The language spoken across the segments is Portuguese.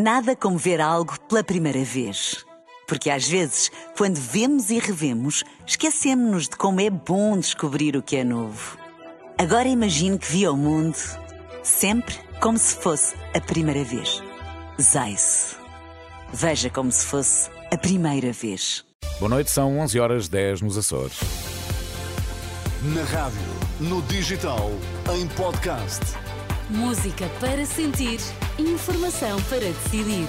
Nada como ver algo pela primeira vez. Porque às vezes, quando vemos e revemos, esquecemos-nos de como é bom descobrir o que é novo. Agora imagine que viu o mundo sempre como se fosse a primeira vez. Zais. Veja como se fosse a primeira vez. Boa noite, são 11 horas 10 nos Açores. Na rádio, no digital, em podcast. Música para sentir, informação para decidir.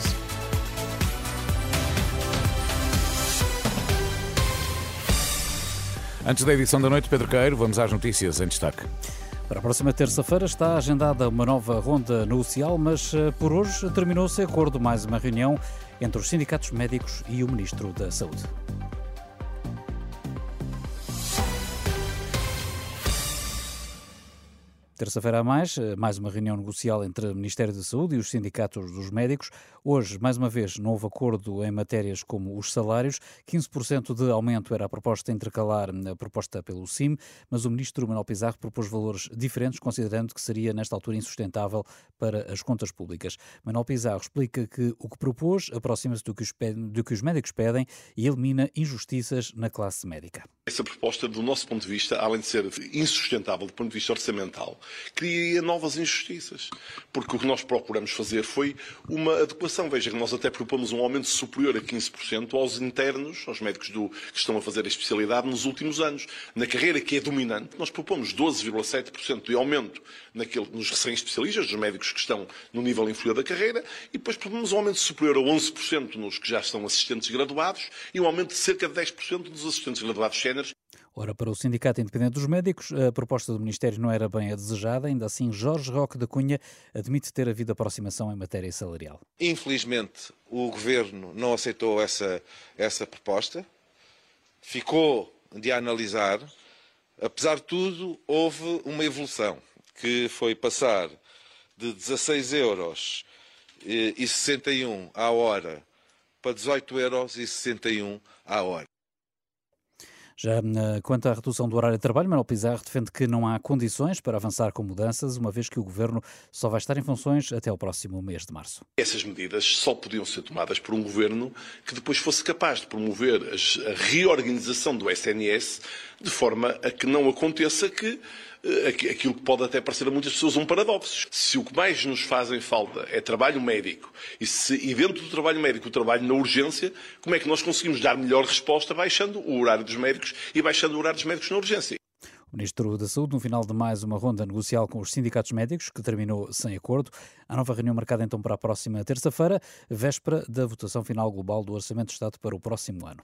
Antes da edição da noite, Pedro Queiro, vamos às notícias em destaque. Para a próxima terça-feira está agendada uma nova ronda no UCIAL, mas eh, por hoje terminou-se acordo mais uma reunião entre os sindicatos médicos e o Ministro da Saúde. Terça-feira a mais, eh, mais uma reunião negocial entre o Ministério da Saúde e os sindicatos dos médicos. Hoje, mais uma vez, houve acordo em matérias como os salários. 15% de aumento era a proposta intercalar a proposta pelo CIM, mas o Ministro Manuel Pizarro propôs valores diferentes, considerando que seria, nesta altura, insustentável para as contas públicas. Manuel Pizarro explica que o que propôs aproxima-se do, do que os médicos pedem e elimina injustiças na classe médica. Essa proposta, do nosso ponto de vista, além de ser insustentável do ponto de vista orçamental, criaria novas injustiças. Porque o que nós procuramos fazer foi uma adequação. Veja que nós até propomos um aumento superior a 15% aos internos, aos médicos do, que estão a fazer a especialidade nos últimos anos. Na carreira que é dominante, nós propomos 12,7% de aumento naquele, nos recém-especialistas, dos médicos que estão no nível inferior da carreira, e depois propomos um aumento superior a 11% nos que já estão assistentes graduados e um aumento de cerca de 10% dos assistentes graduados séniores Ora, para o Sindicato Independente dos Médicos, a proposta do Ministério não era bem a desejada, ainda assim, Jorge Roque da Cunha admite ter havido aproximação em matéria salarial. Infelizmente, o Governo não aceitou essa, essa proposta, ficou de analisar. Apesar de tudo, houve uma evolução, que foi passar de 16 euros e 61 à hora para 18 euros e 61 à hora. Já quanto à redução do horário de trabalho, Manuel Pizarro defende que não há condições para avançar com mudanças, uma vez que o Governo só vai estar em funções até o próximo mês de março. Essas medidas só podiam ser tomadas por um Governo que depois fosse capaz de promover a reorganização do SNS de forma a que não aconteça que aquilo que pode até parecer a muitas pessoas um paradoxo. Se o que mais nos fazem falta é trabalho médico, e se e dentro do trabalho médico o trabalho na urgência, como é que nós conseguimos dar melhor resposta baixando o horário dos médicos e baixando o horário dos médicos na urgência? O Ministro da Saúde, no final de mais uma ronda negocial com os sindicatos médicos, que terminou sem acordo. A nova reunião marcada então para a próxima terça-feira, véspera da votação final global do Orçamento de Estado para o próximo ano.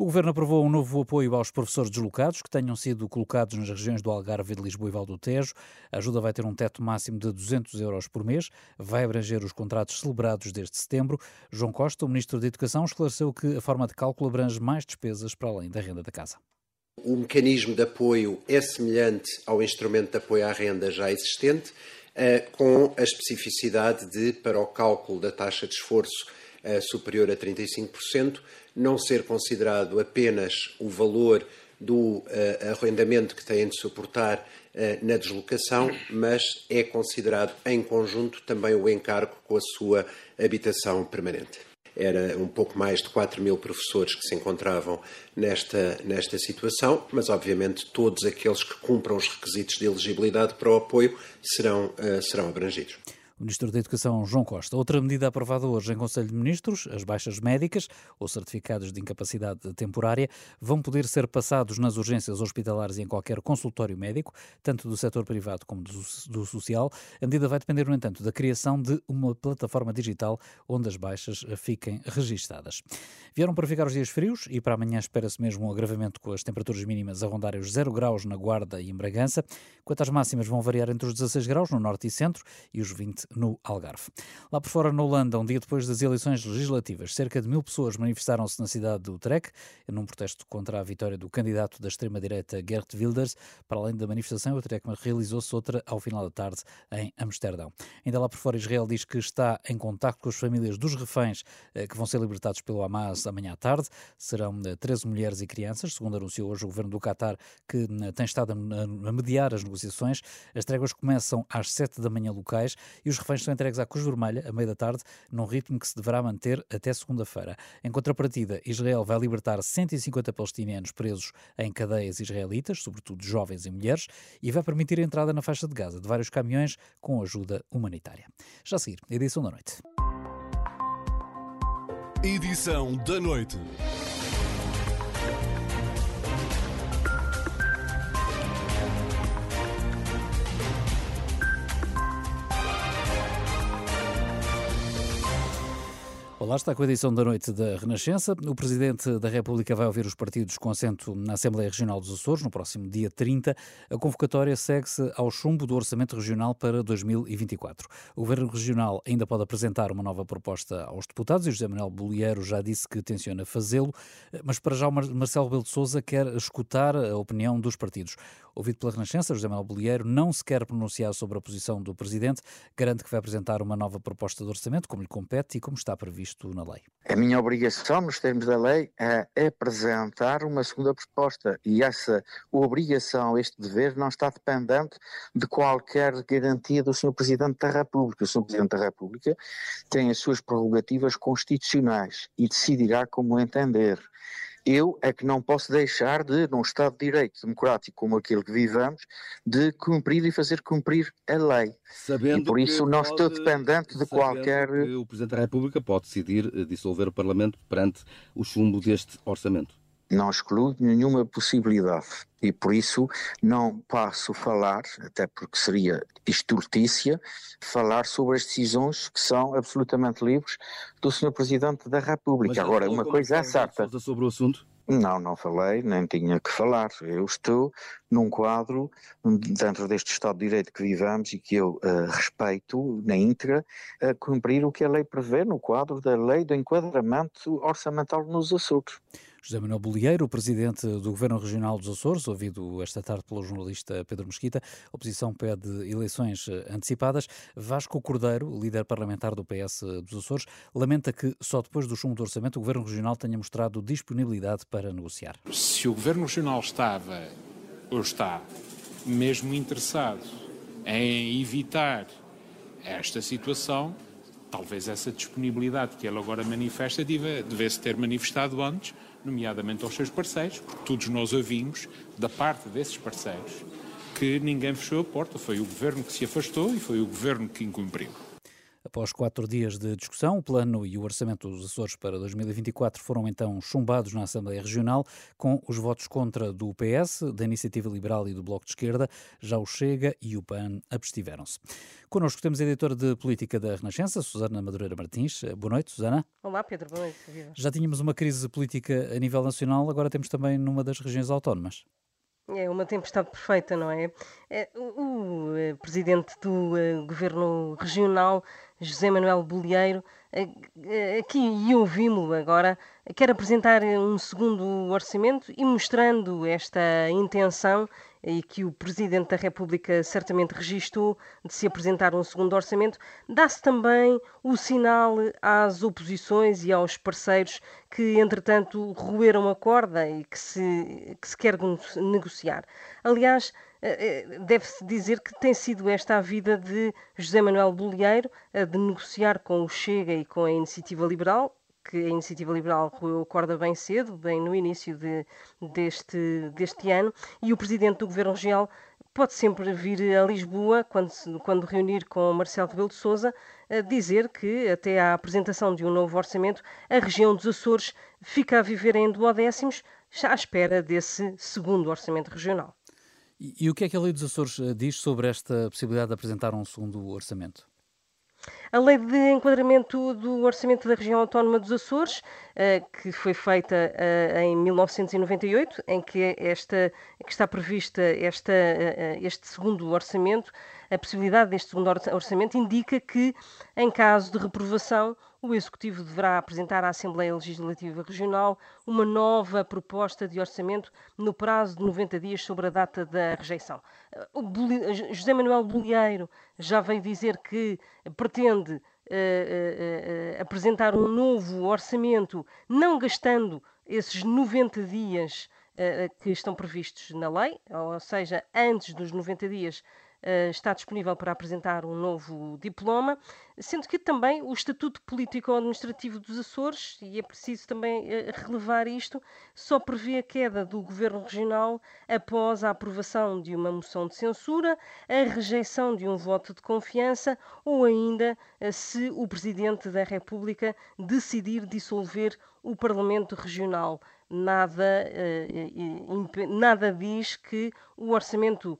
O Governo aprovou um novo apoio aos professores deslocados que tenham sido colocados nas regiões do Algarve, de Lisboa e Val do Tejo. A ajuda vai ter um teto máximo de 200 euros por mês, vai abranger os contratos celebrados desde setembro. João Costa, o Ministro da Educação, esclareceu que a forma de cálculo abrange mais despesas para além da renda da casa. O mecanismo de apoio é semelhante ao instrumento de apoio à renda já existente, eh, com a especificidade de, para o cálculo da taxa de esforço eh, superior a 35%, não ser considerado apenas o valor do eh, arrendamento que têm de suportar na deslocação, mas é considerado em conjunto também o encargo com a sua habitação permanente era um pouco mais de 4 mil professores que se encontravam nesta, nesta situação, mas obviamente todos aqueles que cumpram os requisitos de elegibilidade para o apoio serão, uh, serão abrangidos. O Ministro da Educação, João Costa. Outra medida aprovada hoje em Conselho de Ministros, as baixas médicas ou certificados de incapacidade temporária vão poder ser passados nas urgências hospitalares e em qualquer consultório médico, tanto do setor privado como do, do social. A medida vai depender, no entanto, da criação de uma plataforma digital onde as baixas fiquem registadas. Vieram para ficar os dias frios e para amanhã espera-se mesmo um agravamento com as temperaturas mínimas a rondarem os 0 graus na Guarda e em Bragança, quanto às máximas vão variar entre os 16 graus no norte e centro e os 20 no Algarve. Lá por fora, na Holanda, um dia depois das eleições legislativas, cerca de mil pessoas manifestaram-se na cidade do Utrecht, num protesto contra a vitória do candidato da extrema-direita Gert Wilders. Para além da manifestação, o Utrecht realizou-se outra ao final da tarde em Amsterdão. Ainda lá por fora, Israel diz que está em contato com as famílias dos reféns eh, que vão ser libertados pelo Hamas amanhã à tarde. Serão 13 eh, mulheres e crianças, segundo anunciou hoje o governo do Qatar, que tem estado a mediar as negociações. As tréguas começam às 7 da manhã locais e os os reféns são entregues à Cruz Vermelha, a meio da tarde, num ritmo que se deverá manter até segunda-feira. Em contrapartida, Israel vai libertar 150 palestinianos presos em cadeias israelitas, sobretudo jovens e mulheres, e vai permitir a entrada na faixa de Gaza de vários caminhões com ajuda humanitária. Já a seguir, edição da noite. Edição da noite. Olá, está com a edição da noite da Renascença. O Presidente da República vai ouvir os partidos com assento na Assembleia Regional dos Açores no próximo dia 30. A convocatória segue-se ao chumbo do Orçamento Regional para 2024. O Governo Regional ainda pode apresentar uma nova proposta aos deputados e José Manuel Bolieiro já disse que tenciona fazê-lo, mas para já o Marcelo Rebelo de Sousa quer escutar a opinião dos partidos. Ouvido pela Renascença, José Manuel Bolieiro não se quer pronunciar sobre a posição do Presidente, garante que vai apresentar uma nova proposta de orçamento, como lhe compete e como está previsto na lei. A minha obrigação, nos termos da lei, é apresentar uma segunda proposta e essa obrigação, este dever, não está dependente de qualquer garantia do Sr. Presidente da República. O Sr. Presidente da República tem as suas prerrogativas constitucionais e decidirá como entender. Eu é que não posso deixar de, num Estado de Direito democrático como aquele que vivamos, de cumprir e fazer cumprir a lei. Sabendo e por isso não pode, estou dependente de qualquer. Que o Presidente da República pode decidir eh, dissolver o Parlamento perante o chumbo deste orçamento. Não excluo nenhuma possibilidade e por isso não passo a falar, até porque seria estultícia, falar sobre as decisões que são absolutamente livres do Sr. Presidente da República. Agora, uma coisa é certa. sobre o assunto? Não, não falei, nem tinha que falar. Eu estou num quadro, dentro deste Estado de Direito que vivamos e que eu uh, respeito na íntegra, a cumprir o que a lei prevê no quadro da lei do enquadramento orçamental nos Açores. José Manuel Bolieiro, o presidente do Governo Regional dos Açores, ouvido esta tarde pelo jornalista Pedro Mesquita. A oposição pede eleições eh, antecipadas. Vasco Cordeiro, líder parlamentar do PS dos Açores, lamenta que só depois do chumbo do orçamento o Governo Regional tenha mostrado disponibilidade para negociar. Se o Governo Regional estava ou está mesmo interessado em evitar esta situação, talvez essa disponibilidade que ele agora manifesta devesse ter manifestado antes, nomeadamente aos seus parceiros, porque todos nós ouvimos, da parte desses parceiros, que ninguém fechou a porta. Foi o governo que se afastou e foi o governo que incumpriu. Após quatro dias de discussão, o plano e o orçamento dos Açores para 2024 foram então chumbados na Assembleia Regional, com os votos contra do PS, da Iniciativa Liberal e do Bloco de Esquerda. Já o Chega e o PAN abstiveram-se. Connosco temos a editora de Política da Renascença, Susana Madureira Martins. Boa noite, Susana. Olá, Pedro. Boa noite. Viva. Já tínhamos uma crise política a nível nacional, agora temos também numa das regiões autónomas. É uma tempestade perfeita, não é? é o, o presidente do uh, governo regional José Manuel Bolieiro, aqui e ouvimos-lo agora, quer apresentar um segundo orçamento e mostrando esta intenção e que o Presidente da República certamente registou de se apresentar um segundo orçamento, dá-se também o sinal às oposições e aos parceiros que, entretanto, roeram a corda e que se, que se quer negociar. Aliás, deve-se dizer que tem sido esta a vida de José Manuel Bolieiro, de negociar com o Chega e com a Iniciativa Liberal, que a Iniciativa Liberal roeu a corda bem cedo, bem no início de, deste, deste ano, e o Presidente do Governo Regional pode sempre vir a Lisboa, quando, quando reunir com Marcelo Rebelo de Sousa, dizer que, até à apresentação de um novo orçamento, a região dos Açores fica a viver em duodécimos, já à espera desse segundo orçamento regional. E, o que é que a Lei dos Açores eh, diz sobre esta possibilidade de apresentar um segundo orçamento? A lei de enquadramento do Orçamento da Região Autónoma dos Açores, eh, que foi feita eh, em 1998, em que, esta, que está prevista esta, este segundo orçamento, a possibilidade deste segundo orçamento indica que, em caso de reprovação, o Executivo deverá apresentar à Assembleia Legislativa Regional uma nova proposta de orçamento no prazo de 90 dias sobre a data da rejeição. José Manuel Bolieiro já veio dizer que pretende uh, uh, uh, apresentar um novo orçamento, não gastando esses 90 dias que estão previstos na lei, ou seja, antes dos 90 dias está disponível para apresentar um novo diploma, sendo que também o Estatuto Político-Administrativo dos Açores, e é preciso também uh, relevar isto, só prevê a queda do governo regional após a aprovação de uma moção de censura, a rejeição de um voto de confiança ou ainda uh, se o Presidente da República decidir dissolver o Parlamento Regional. Nada, nada diz que o orçamento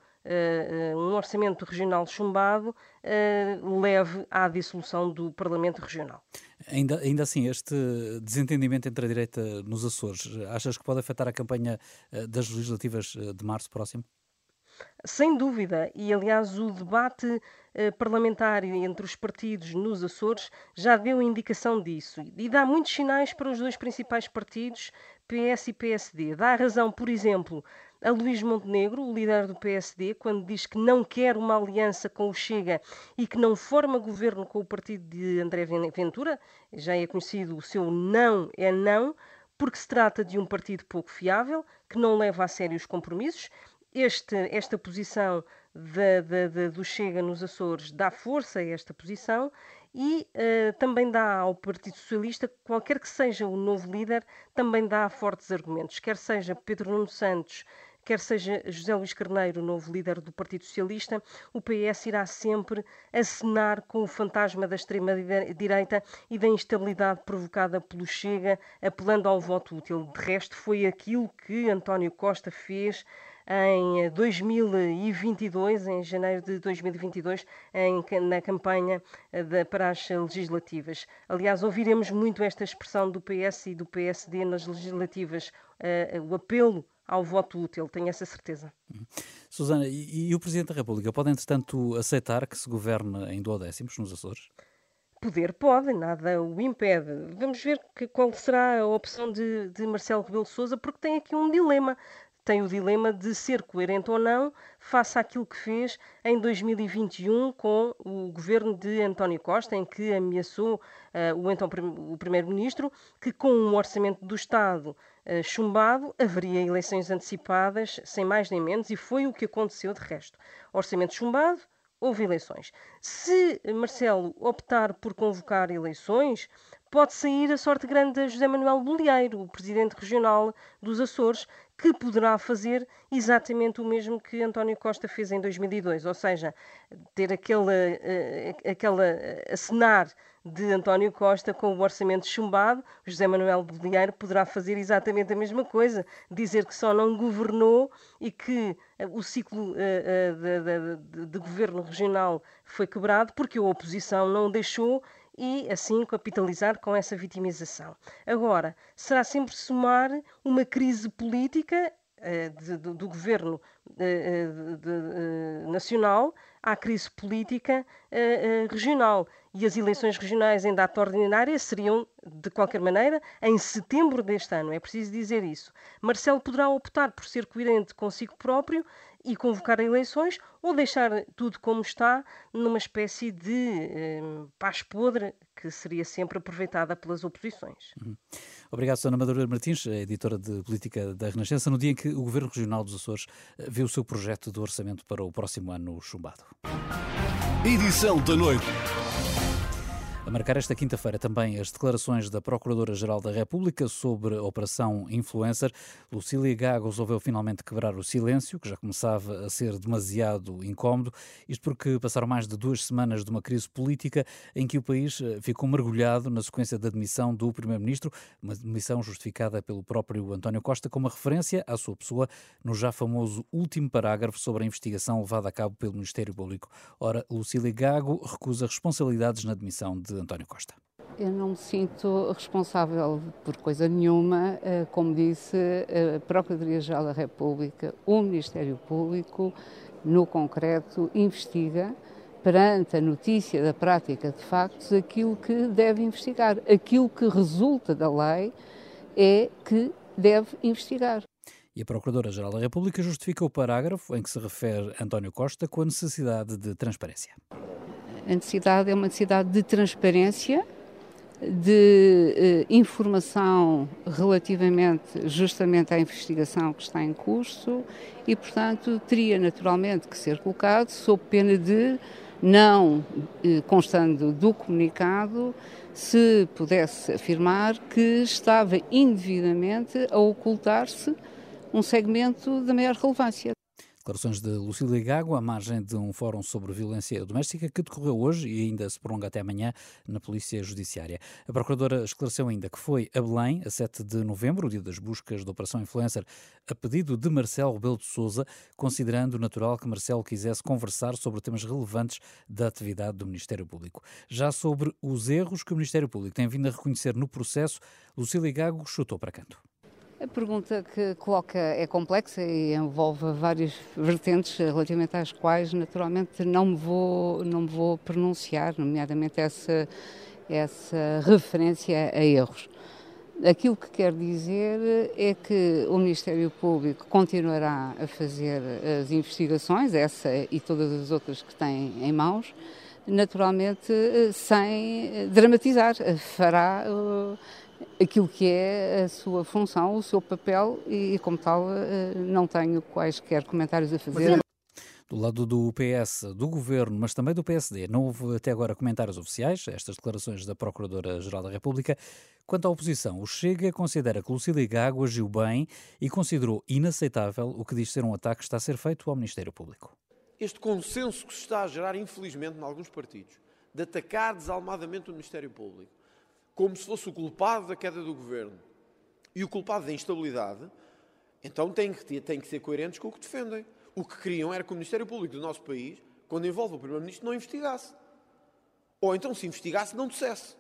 um orçamento regional chumbado uh, leve à dissolução do Parlamento Regional. Ainda, ainda assim, este desentendimento entre a direita nos Açores, achas que pode afetar a campanha das legislativas de março próximo? Sem dúvida, e aliás o debate eh, parlamentar entre os partidos nos Açores já deu indicação disso e dá muitos sinais para os dois principais partidos, PS e PSD. Dá razão, por exemplo, a Luís Montenegro, o líder do PSD, quando diz que não quer uma aliança com o Chega e que não forma governo com o partido de André Ventura, já é conhecido o seu não é não, porque se trata de um partido pouco fiável, que não leva a sério os compromissos. Este, esta posição do Chega nos Açores dá força a esta posição e uh, também dá ao Partido Socialista, qualquer que seja o novo líder, também dá fortes argumentos, quer seja Pedro Nuno Santos quer seja José Luís Carneiro, novo líder do Partido Socialista, o PS irá sempre acenar com o fantasma da extrema-direita e da instabilidade provocada pelo Chega, apelando ao voto útil. De resto, foi aquilo que António Costa fez em 2022, em janeiro de 2022, em, na campanha de, para as legislativas. Aliás, ouviremos muito esta expressão do PS e do PSD nas legislativas, uh, o apelo ao voto útil, tenho essa certeza. Susana, e, e, o Presidente da República pode, entretanto, aceitar que se governe em duodécimos nos Açores? Poder pode, nada o impede. Vamos ver que, qual será a opção de, de Marcelo Rebelo de Sousa, porque tem aqui um dilema tem o dilema de ser coerente ou não face àquilo que fez em 2021 com o governo de António Costa, em que ameaçou uh, o então o primeiro-ministro que com um orçamento do Estado chumbado haveria eleições antecipadas, sem mais nem menos, e foi o que aconteceu de resto. Orçamento chumbado, houve eleições. Se Marcelo optar por convocar eleições, pode sair a sorte grande de José Manuel Bolieiro, o presidente regional dos Açores, que poderá fazer exatamente o mesmo que António Costa fez em 2002, ou seja, ter aquele, eh, aquela acenar de António Costa com o orçamento chumbado, José Manuel Bolieiro poderá fazer exatamente a mesma coisa, dizer que só não governou e que eh, o ciclo eh, de, de, de governo regional foi quebrado porque a oposição não deixou e assim capitalizar com essa vitimização. Agora, será sempre somar uma crise política de, do, do, governo uh, de, uh, nacional à crise política regional. E as eleições regionais em data ordinária seriam, de qualquer maneira, em setembro deste ano. É preciso dizer isso. Marcelo poderá optar por ser coerente consigo próprio e convocar eleições ou deixar tudo como está numa espécie de eh, paz podre que seria sempre aproveitada pelas oposições. Uhum. Obrigado, Sra. Madureira Martins, editora de Política da Renascença, no dia em que o Governo Regional dos Açores eh, vê o seu projeto de orçamento para o próximo ano chumbado. Edição da noite. A marcar esta quinta-feira também as declarações da Procuradora-Geral da República sobre a Operação Influencer. Lucília Gago resolveu finalmente quebrar o silêncio, que já começava a ser demasiado incómodo, isto porque passaram mais de duas semanas de uma crise política em que o país eh, ficou mergulhado na sequência da demissão do Primeiro-Ministro, uma demissão justificada pelo próprio António Costa, com uma referência à sua pessoa no já famoso último parágrafo sobre a investigação levada a cabo pelo Ministério Público. Ora, Lucília Gago recusa responsabilidades na demissão de António Costa. Eu não me sinto responsável por coisa nenhuma. Eh, como disse, a Procuradoria-Geral da República, o Ministério Público, no concreto, investiga perante a notícia da prática de factos aquilo que deve investigar. Aquilo que resulta da lei é que deve investigar. E a Procuradora-Geral da República justifica o parágrafo em que se refere António Costa com a necessidade de transparência. A necessidade é uma necessidade de transparência de eh, informação relativamente justamente à investigação que está em curso e, portanto, teria naturalmente que ser colocado sob pena de, não eh, constando do comunicado, se pudesse afirmar que estava indevidamente a ocultar-se um segmento da maior relevância. Declarações de Lucília Gago à margem de um fórum sobre violência doméstica que decorreu hoje e ainda se prolonga até amanhã na Polícia Judiciária. A Procuradora esclareceu ainda que foi a Belém, a 7 de novembro, o dia das buscas da Operação Influencer, a pedido de Marcelo Rebelo de Sousa, considerando natural que Marcelo quisesse conversar sobre temas relevantes da atividade do Ministério Público. Já sobre os erros que o Ministério Público tem vindo a reconhecer no processo, Lucília Gago chutou para canto. A pergunta que coloca é complexa e envolve várias vertentes relativamente às quais, naturalmente, não me vou, não me vou pronunciar, nomeadamente essa, essa referência a erros. Aquilo que quero dizer é que o Ministério Público continuará a fazer as investigações, essa e todas as outras que tem em mãos, naturalmente sem dramatizar. Fará aquilo que é a sua função, o seu papel e, como tal, eh, não tenho quaisquer comentários a fazer. Do lado do PS, do Governo, mas também do PSD, não houve até agora comentários oficiais estas declarações da Procuradora-Geral da República. Quanto à oposição, o Chega considera que Lucília Gago agiu bem e considerou inaceitável o que diz ser um ataque que está a ser feito ao Ministério Público. Este consenso que se está a gerar, infelizmente, em alguns partidos, de atacar desalmadamente o Ministério Público, como se fosse o culpado da queda do governo e o culpado da instabilidade, então têm que, têm que ser coerentes com o que defendem. O que queriam era que o Ministério Público do nosso país, quando envolve o Primeiro-Ministro, não investigasse. Ou então, se investigasse, não dissesse.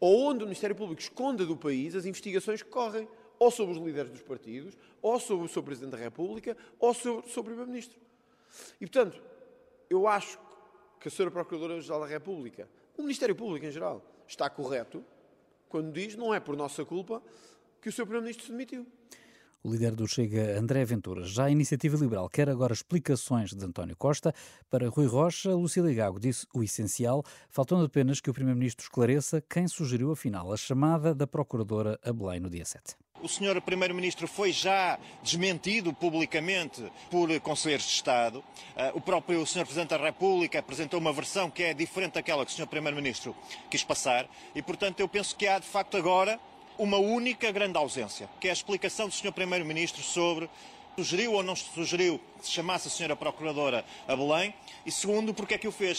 Ou onde o Ministério Público esconda do país as investigações que correm, ou sobre os líderes dos partidos, ou sobre o seu Presidente da República, ou sobre, sobre o Primeiro-Ministro. E, portanto, eu acho que a Sra. Procuradora-Geral da República, o Ministério Público em geral, está correto quando diz não é por nossa culpa que o seu Primeiro-Ministro se demitiu. O líder do Chega, André Ventura, já a Iniciativa Liberal quer agora explicações de António Costa. Para Rui Rocha, Lucília Gago disse o essencial, faltando apenas que o Primeiro-Ministro esclareça quem sugeriu, afinal, a chamada da Procuradora a Belém no dia 7. O senhor Primeiro-Ministro foi já desmentido publicamente por Conselheiros de Estado. Ah, o próprio senhor Presidente da República apresentou uma versão que é diferente daquela que o senhor Primeiro-Ministro quis passar e, portanto, eu penso que há de facto agora uma única grande ausência, que é a explicação do senhor Primeiro-Ministro sobre sugeriu ou não sugeriu que se chamasse a senhora Procuradora a Belém e, segundo, porque é que o fez.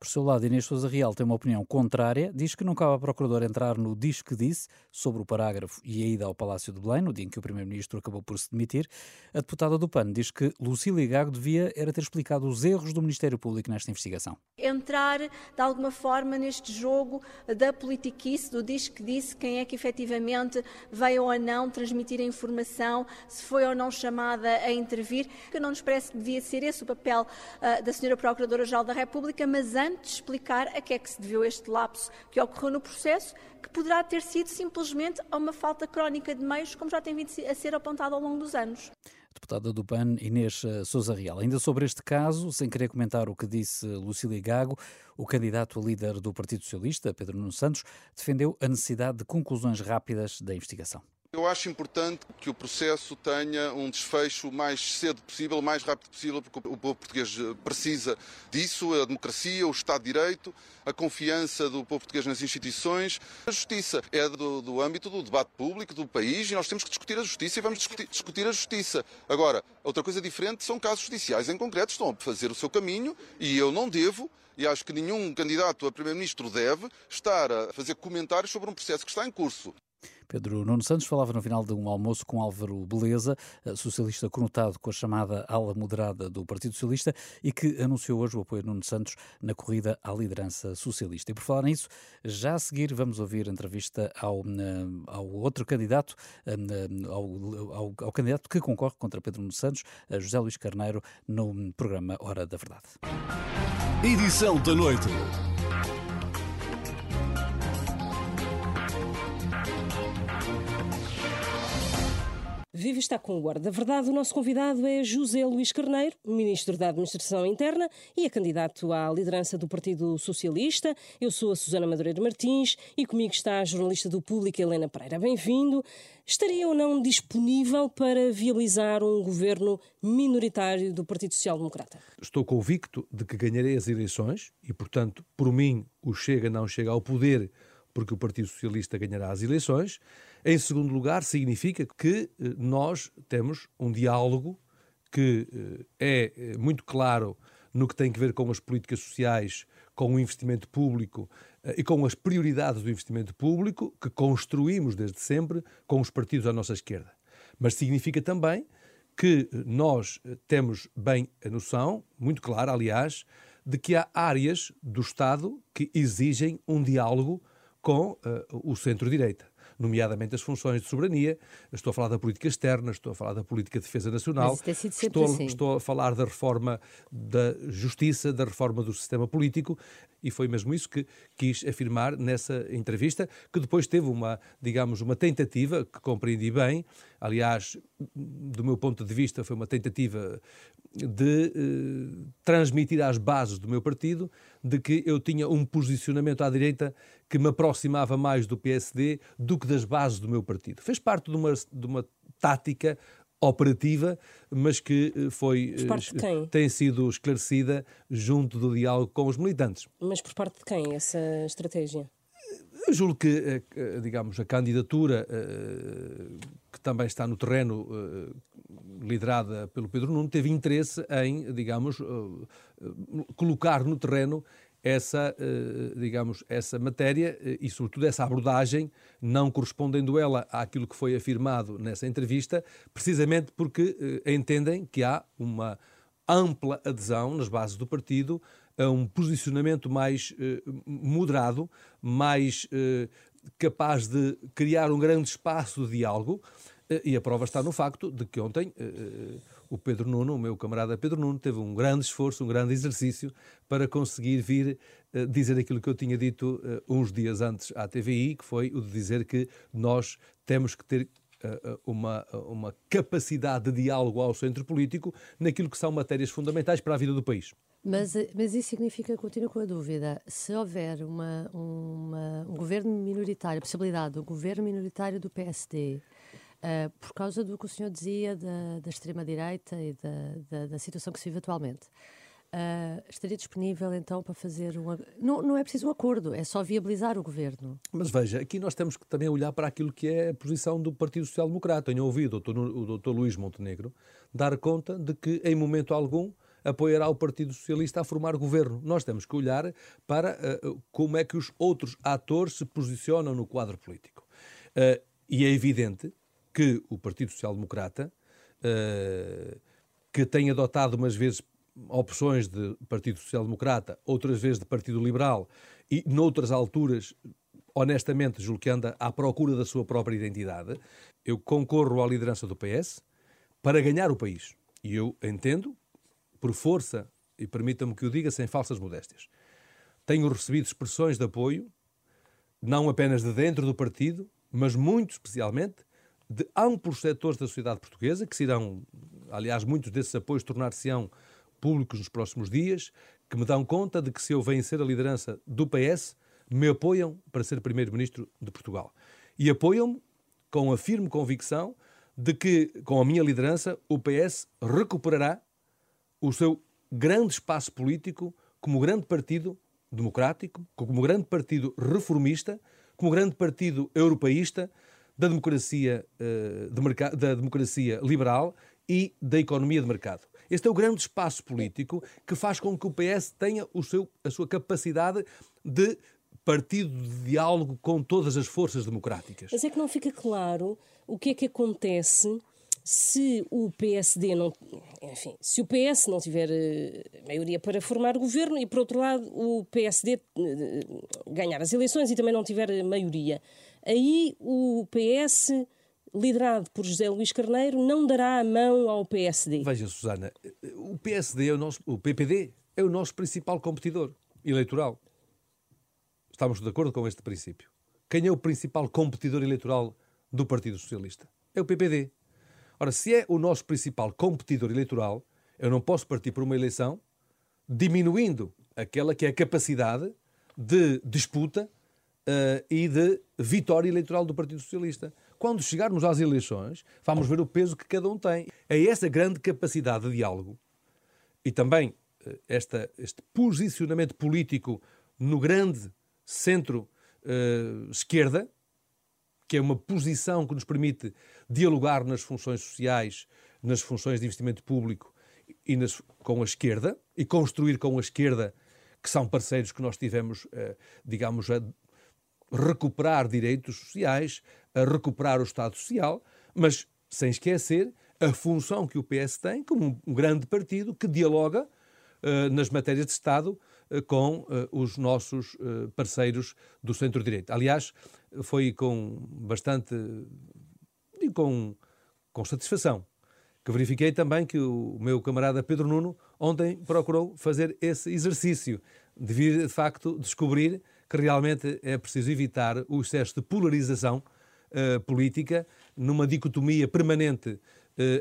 Por seu lado, Inês Sousa Real tem uma opinião contrária, diz que não cabe à Procuradora entrar no diz que disse sobre o parágrafo e a ida ao Palácio de Belém, no dia em que o Primeiro-Ministro acabou por se demitir. A deputada do PAN diz que Lucília Gago devia era ter explicado os erros do Ministério Público nesta investigação. Entrar, de alguma forma, neste jogo da politiquice, do diz que disse, quem é que efetivamente veio ou não transmitir a informação, se foi ou não chamada a intervir, que não nos parece que devia ser esse o papel uh, da Sra. Procuradora-Geral da República, mas antes importante explicar a que é que se deveu este lapso que ocorreu no processo, que poderá ter sido simplesmente a uma falta crónica de meios, como já tem vindo a ser apontado ao longo dos anos. Deputada do PAN, Inês eh, Souza Real. Ainda sobre este caso, sem querer comentar o que disse Lucília Gago, o candidato a líder do Partido Socialista, Pedro Nuno Santos, defendeu a necessidade de conclusões rápidas da investigação. Eu acho importante que o processo tenha um desfecho o mais cedo possível, o mais rápido possível, porque o povo português precisa disso, a democracia, o Estado de Direito, a confiança do povo português nas instituições. A justiça é do, do âmbito do debate público do país e nós temos que discutir a justiça e vamos discutir, discutir a justiça. Agora, outra coisa diferente são casos judiciais em concreto, estão a fazer o seu caminho e eu não devo e acho que nenhum candidato a Primeiro-Ministro deve estar a fazer comentários sobre um processo que está em curso. Pedro Nuno Santos falava no final de um almoço com Álvaro Beleza, socialista conotado com a chamada ala moderada do Partido Socialista e que anunciou hoje o apoio de Nuno Santos na corrida à liderança socialista. E por falar nisso, já a seguir vamos ouvir entrevista ao, ao outro candidato, ao, ao, ao candidato que concorre contra Pedro Nuno Santos, José Luís Carneiro, no programa Hora da Verdade. Edição da noite. Viva está com o Guarda da Verdade. O nosso convidado é José Luís Carneiro, Ministro da Administração Interna e é candidato à liderança do Partido Socialista. Eu sou a Susana Madureira Martins e comigo está a jornalista do Público Helena Pereira. Bem-vindo. Estaria ou não disponível para viabilizar um governo minoritário do Partido Social Democrata? Estou convicto de que ganharei as eleições e, portanto, por mim, o Chega não chega ao poder porque o Partido Socialista ganhará as eleições. Em segundo lugar, significa que eh, nós temos um diálogo que eh, é eh, muito claro no que tem a ver com as políticas sociais, com o investimento público e com as prioridades do investimento público que construímos desde sempre com os partidos à nossa esquerda. Mas significa também que nós temos bem a noção, muito clara, aliás, de que há áreas do Estado que exigem um diálogo com uh, o centro-direita nomeadamente as funções de soberania. Estou a falar da política externa, estou a falar da política de defesa nacional, estou, assim. estou a falar da reforma da justiça, da reforma do sistema político, e foi mesmo isso que quis afirmar nessa entrevista, que depois teve uma, digamos, uma tentativa que compreendi bem, aliás, do meu ponto de vista, foi uma tentativa de eh, transmitir às bases do meu partido de que eu tinha um posicionamento à direita que me aproximava mais do PSD do que das bases do meu partido. Fez parte de uma, de uma tática operativa, mas que eh, foi eh, tem sido esclarecida junto do diálogo com os militantes. Mas por parte de quem essa estratégia? Eu julgo que, eh, digamos, a candidatura que também está no terreno liderada pelo Pedro Nuno teve interesse em, digamos, colocar no terreno essa, eh, digamos, essa matéria eh, e, sobretudo, essa abordagem, não correspondendo ela àquilo que foi afirmado nessa entrevista, precisamente porque eh, entendem que há uma ampla adesão nas bases do partido a um posicionamento mais moderado, mais capaz de criar um grande espaço de diálogo. E a prova está no facto de que ontem o Pedro Nuno, o meu camarada Pedro Nuno, teve um grande esforço, um grande exercício para conseguir vir uh, dizer aquilo que eu tinha dito uh, uns dias antes à TVI, que foi o de dizer que nós temos que ter uh, uma, uma capacidade de diálogo ao centro político naquilo que são matérias fundamentais para a vida do país. Mas, mas isso significa, continuo com a dúvida, se houver uma, uma, um governo minoritário, a possibilidade do governo minoritário do PSD, uh, por causa do que o senhor dizia da, da extrema-direita e da, da, da, situação que se vive atualmente. Uh, estaria disponível então para fazer um. Não, não é preciso um acordo, é só viabilizar o governo. Mas veja, aqui nós temos que também olhar para aquilo que é a posição do Partido Social Democrata. Tenho ouvido o doutor Luís Montenegro dar conta de que, em momento algum, apoiará o Partido Socialista a formar governo. Nós temos que olhar para uh, como é que os outros atores se posicionam no quadro político. E é evidente que o Partido Social Democrata, uh, que tem adotado umas vezes opções de Partido Social Democrata, outras vezes de Partido Liberal, e noutras alturas, honestamente, julgo que anda à procura da sua própria identidade, eu concorro à liderança do PS para ganhar o país. E eu entendo, por força, e permita-me que o diga sem falsas modéstias, tenho recebido expressões de apoio, não apenas de dentro do partido, mas muito especialmente de amplos setores da sociedade portuguesa, que se irão, aliás, muitos desses apoios tornar-se-ão públicos nos próximos dias, que me dão conta de que se eu vencer a liderança do PS, me apoiam para ser Primeiro-Ministro de Portugal. E apoiam-me com a firme convicção de que, com a minha liderança, o PS recuperará o seu grande espaço político como grande partido democrático, como grande partido reformista, como grande partido europeísta, da democracia, uh, de da democracia liberal e da economia de mercado. Este é o grande espaço político que faz com que o PS tenha o seu, a sua capacidade de partido de diálogo com todas as forças democráticas. Mas é que não fica claro o que é que acontece se o PSD não, enfim, se o PS não tiver uh, maioria para formar governo e por outro lado o PSD eh, ganhar as eleições e também não tiver maioria. Aí o PS, liderado por José Luís Carneiro, não dará a mão ao PSD. Veja, Susana, o PSD é o nosso, o PPD é o nosso principal competidor eleitoral. Estamos de acordo com este princípio. Quem é o principal competidor eleitoral do Partido Socialista? É o PPD. Ora, se é o nosso principal competidor eleitoral, eu não posso partir para uma eleição diminuindo aquela que é a capacidade de disputa uh, e de vitória eleitoral do Partido Socialista. Quando chegarmos às eleições, vamos ver o peso que cada um tem. É essa grande capacidade de diálogo e também uh, esta, este posicionamento político no grande centro-esquerda, uh, que é uma posição que nos permite dialogar nas funções sociais, nas funções de investimento público e nas, com a esquerda, e construir com a esquerda, que são parceiros que nós tivemos, eh, digamos, a recuperar direitos sociais, a recuperar o Estado Social, mas sem esquecer a função que o PS tem como um grande partido que dialoga uh, nas matérias de Estado uh, com uh, os nossos parceiros do centro-direita. Aliás, foi com bastante e com, com satisfação que verifiquei também que o meu camarada Pedro Nuno ontem procurou fazer esse exercício de vir, de facto, descobrir que realmente é preciso evitar o excesso de polarização uh, política numa dicotomia permanente uh,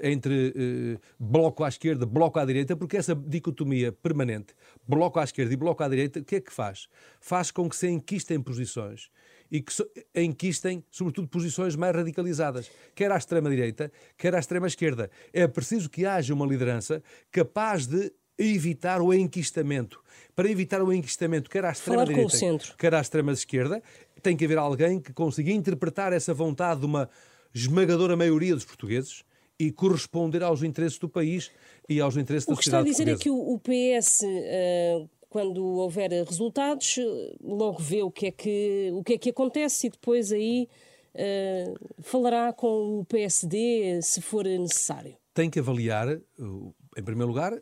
entre uh, bloco à esquerda, bloco à direita, porque essa dicotomia permanente, bloco à esquerda e bloco à direita, o que é que faz? Faz com que se enquistem posições e que enquistem, sobretudo, posições mais radicalizadas, quer à extrema-direita, quer à extrema-esquerda. É preciso que haja uma liderança capaz de evitar o enquistamento. Para evitar o enquistamento, quer à extrema-direita, quer à extrema-esquerda, tem que haver alguém que consiga interpretar essa vontade de uma esmagadora maioria dos portugueses e corresponder aos interesses do país e aos interesses da sociedade O que está a dizer portuguesa. é que o PS, uh, quando houver resultados, logo vê o que é que, o que, é que acontece e depois aí uh, falará com o PSD se for necessário. Tem que avaliar, em primeiro lugar,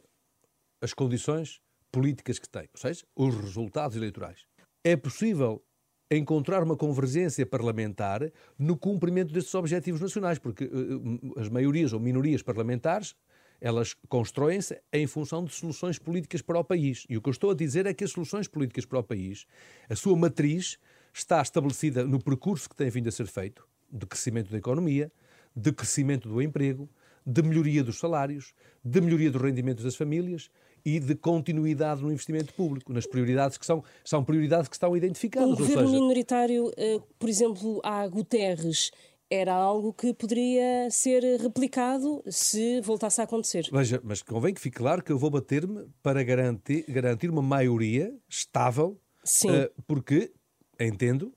as condições políticas que tem, ou seja, os resultados eleitorais. É possível encontrar uma convergência parlamentar no cumprimento destes objetivos nacionais, porque uh, as maiorias ou minorias parlamentares elas constroem-se em função de soluções políticas para o país. E o que eu estou a dizer é que as soluções políticas para o país, a sua matriz está estabelecida no percurso que tem vindo a ser feito de crescimento da economia, de crescimento do emprego, de melhoria dos salários, de melhoria dos rendimentos das famílias e de continuidade no investimento público, nas prioridades que são, são prioridades que estão identificadas. Um governo seja... minoritário, eh, por exemplo, a Guterres, era algo que poderia ser replicado se voltasse a acontecer. Veja, mas convém que fique claro que eu vou bater-me para garantir, garantir uma maioria estável, Sim. Uh, porque entendo,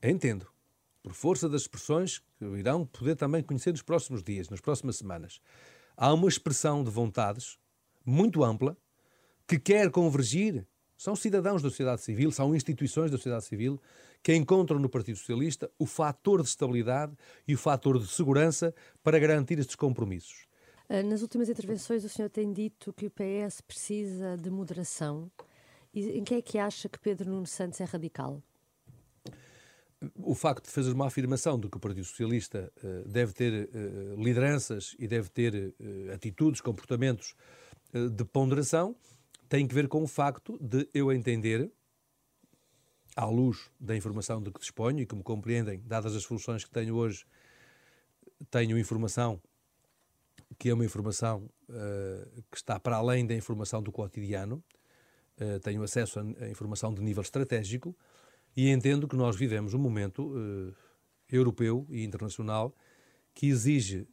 entendo, por força das expressões que irão poder também conhecer nos próximos dias, nas próximas semanas, há uma expressão de vontades muito ampla que quer convergir. São cidadãos da sociedade civil, são instituições da sociedade civil que encontram no Partido Socialista o fator de estabilidade e o fator de segurança para garantir estes compromissos. Ah, nas últimas intervenções, o senhor tem dito que o PS precisa de moderação. E em que é que acha que Pedro Nuno Santos é radical? O facto de fazer uma afirmação de que o Partido Socialista uh, deve ter uh, lideranças e deve ter uh, atitudes, comportamentos de ponderação tem que ver com o facto de eu entender à luz da informação de que disponho e que me compreendem, dadas as funções que tenho hoje, tenho informação que é uma informação que está para além da informação do cotidiano, tenho acesso a, a, informação de nível estratégico e entendo que nós vivemos um momento uh, europeu e internacional que exige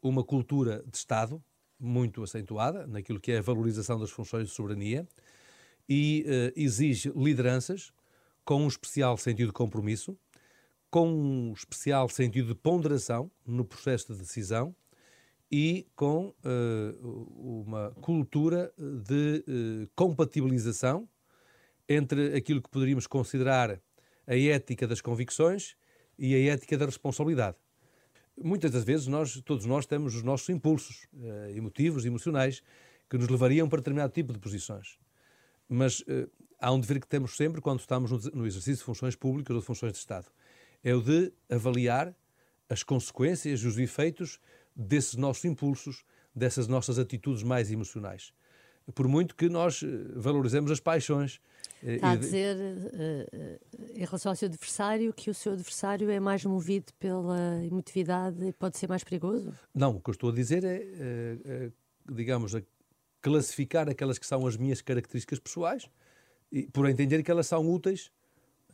uma cultura de Estado muito acentuada naquilo que é a valorização das funções de soberania e exige lideranças com um especial sentido de compromisso, com um especial sentido de ponderação no processo de decisão e com uma cultura de compatibilização entre aquilo que poderíamos considerar a ética das convicções e a ética da responsabilidade. Muitas das vezes nós, todos nós temos os nossos impulsos uh, emotivos, emocionais, que nos levariam para determinado tipo de posições. Mas há um dever que temos sempre quando estamos no exercício de funções públicas ou de funções de Estado. É o de avaliar as consequências e os efeitos desses nossos impulsos, dessas nossas atitudes mais emocionais. Por muito que nós eh, valorizemos as paixões Está a dizer, uh, em relação ao seu adversário, que o seu adversário é mais movido pela emotividade e pode ser mais perigoso? Não, o que eu estou a dizer é, digamos, a classificar aquelas que são as minhas características pessoais, e, por entender que elas são úteis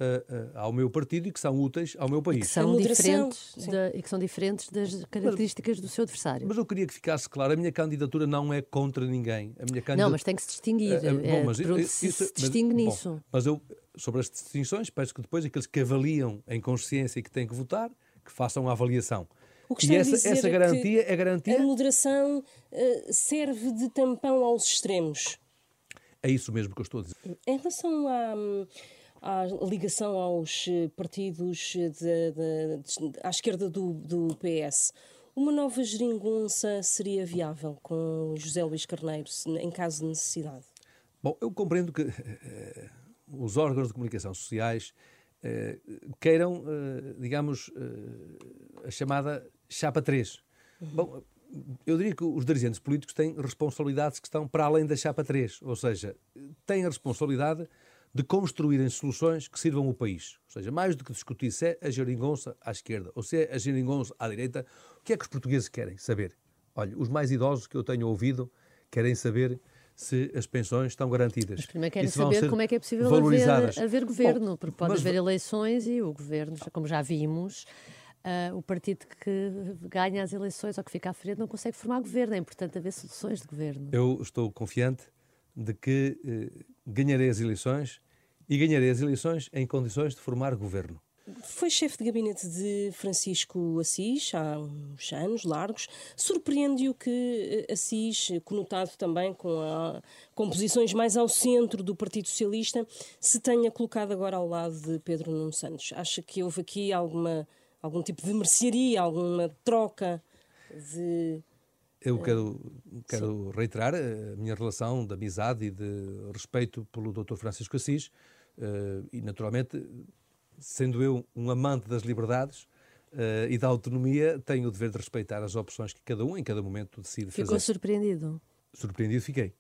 uh, uh, ao meu partido e que são úteis ao meu país. E que são, diferentes, e que são diferentes das características mas, do seu adversário. Mas eu queria que ficasse claro, a minha candidatura não é contra ninguém. A minha candidatura... Não, mas tem que se distinguir. Uh, bom, mas, é, se, isso, se distingue mas, nisso. Bom, mas eu, sobre as distinções, peço que depois aqueles que avaliam em consciência e que têm que votar, que façam a avaliação. O que e essa, essa garantia é garantia. A moderação uh, serve de tampão aos extremos. É isso mesmo que eu estou a dizer. Em relação à, à ligação aos eh, partidos de, de, de, à esquerda do, do PS. Uma nova geringonça seria viável com José Luís Carneiro, em caso de necessidade? Bom, eu compreendo que eh, os órgãos de comunicação sociais eh, queiram, digamos, a chamada chapa 3. Uhum. Bom, eu diria que os dirigentes políticos têm responsabilidades que estão para além da chapa 3, ou seja, têm a responsabilidade de construírem soluções que sirvam o país. Ou seja, mais do que discutir se é a geringonça à esquerda ou se é a geringonça à direita, o que é que os portugueses querem saber? Olha, os mais idosos que eu tenho ouvido querem saber se as pensões estão garantidas. Mas primeiro querem saber como é que é possível haver, haver, governo, Bom, porque pode mas... haver eleições e o governo, como já vimos, Uh, o partido que ganha as eleições ou que fica à frente não consegue formar governo. É importante haver soluções de governo. Eu estou confiante de que uh, ganharei as eleições e ganharei as eleições em condições de formar governo. Foi chefe de gabinete de Francisco Assis há uns anos largos. Surpreende-o que eh, Assis, conotado também com, a, com posições mais ao centro do Partido Socialista, se tenha colocado agora ao lado de Pedro Nuno Santos. Acha que houve aqui alguma, algum tipo de mercearia, alguma troca de. Eu quero, quero reiterar a minha relação de amizade e de respeito pelo Dr. Francisco Assis e, naturalmente, sendo eu um amante das liberdades uh, e da autonomia, tenho o dever de respeitar as opções que cada um, em cada momento, decide Ficou fazer. Ficou surpreendido? Surpreendido fiquei.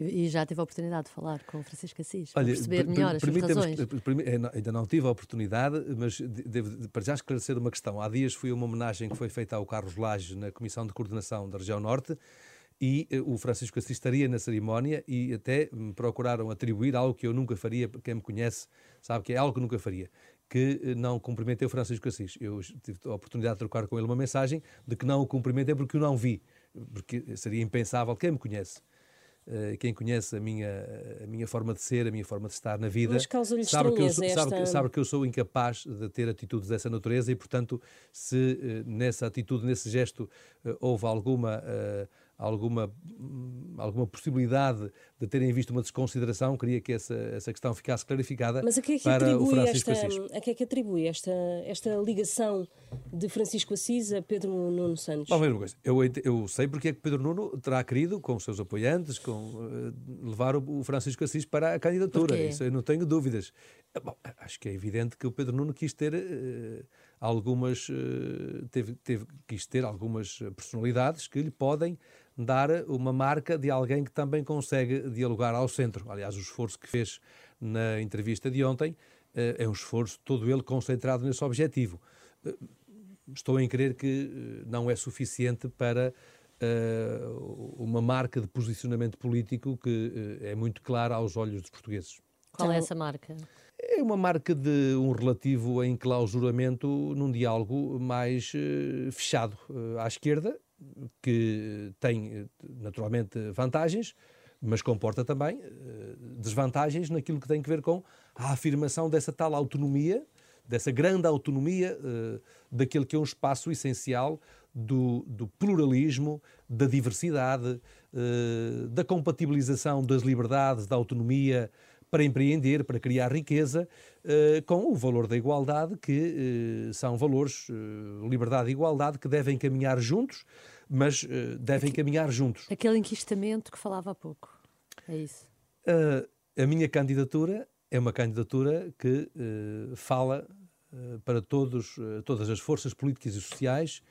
E já teve a oportunidade de falar com o Francisco Assis, para perceber melhor as suas razões? Eh, ainda não tive a oportunidade, mas devo para já esclarecer uma questão. Há dias fui a uma homenagem que foi feita ao Carlos Lage na Comissão de Coordenação da Região Norte e eh, o Francisco Assis estaria na cerimónia e até me procuraram atribuir algo que eu nunca faria, quem me conhece sabe que é algo que nunca faria, que eh, não cumprimentei o Francisco Assis. Eu tive a oportunidade de trocar com ele uma mensagem de que não o cumprimentei porque o não vi, porque seria impensável, quem me conhece, eh, quem conhece a minha, a minha forma de ser, a minha forma de estar na vida, sabe que, eu sou, esta... sabe, que, sabe que eu sou incapaz de ter atitudes dessa natureza e, portanto, se nessa atitude, nesse gesto, houve alguma alguma, alguma possibilidade de terem visto uma desconsideração, queria que essa, essa questão ficasse clarificada Mas a que é que para o Francisco esta, Assis. A que é que atribui esta, esta ligação de Francisco Assis a Pedro Nuno Santos? Bom, mesma coisa. Eu, eu sei porque é que Pedro Nuno terá querido, com os seus apoiantes, com, uh, levar o, Francisco Assis para a candidatura. Isso eu não tenho dúvidas. Bom, acho que é evidente que o Pedro Nuno quis ter... Uh, algumas teve, teve, quis ter algumas personalidades que lhe podem dar uma marca de alguém que também consegue dialogar ao centro. Aliás, o esforço que fez na entrevista de ontem eh, é um esforço todo ele concentrado nesse objetivo. Eh, estou em crer que eh, não é suficiente para uma marca de posicionamento político que é muito clara aos olhos dos portugueses. Qual é essa marca? É uma marca de um relativo enclausuramento num diálogo mais fechado à esquerda que tem naturalmente vantagens, mas comporta também eh, desvantagens naquilo que tem que ver com a afirmação dessa tal autonomia, dessa grande autonomia uh, daquele que é um espaço essencial do, do pluralismo, da diversidade, da compatibilização das liberdades, da autonomia para empreender, para criar riqueza, uh, com o valor da igualdade, que são valores, liberdade e igualdade, que devem caminhar juntos mas uh, devem caminhar juntos. Aquele enquistamento que falava há pouco. É isso. Uh, a minha candidatura é uma candidatura que uh, fala para todos, todas as forças políticas e sociais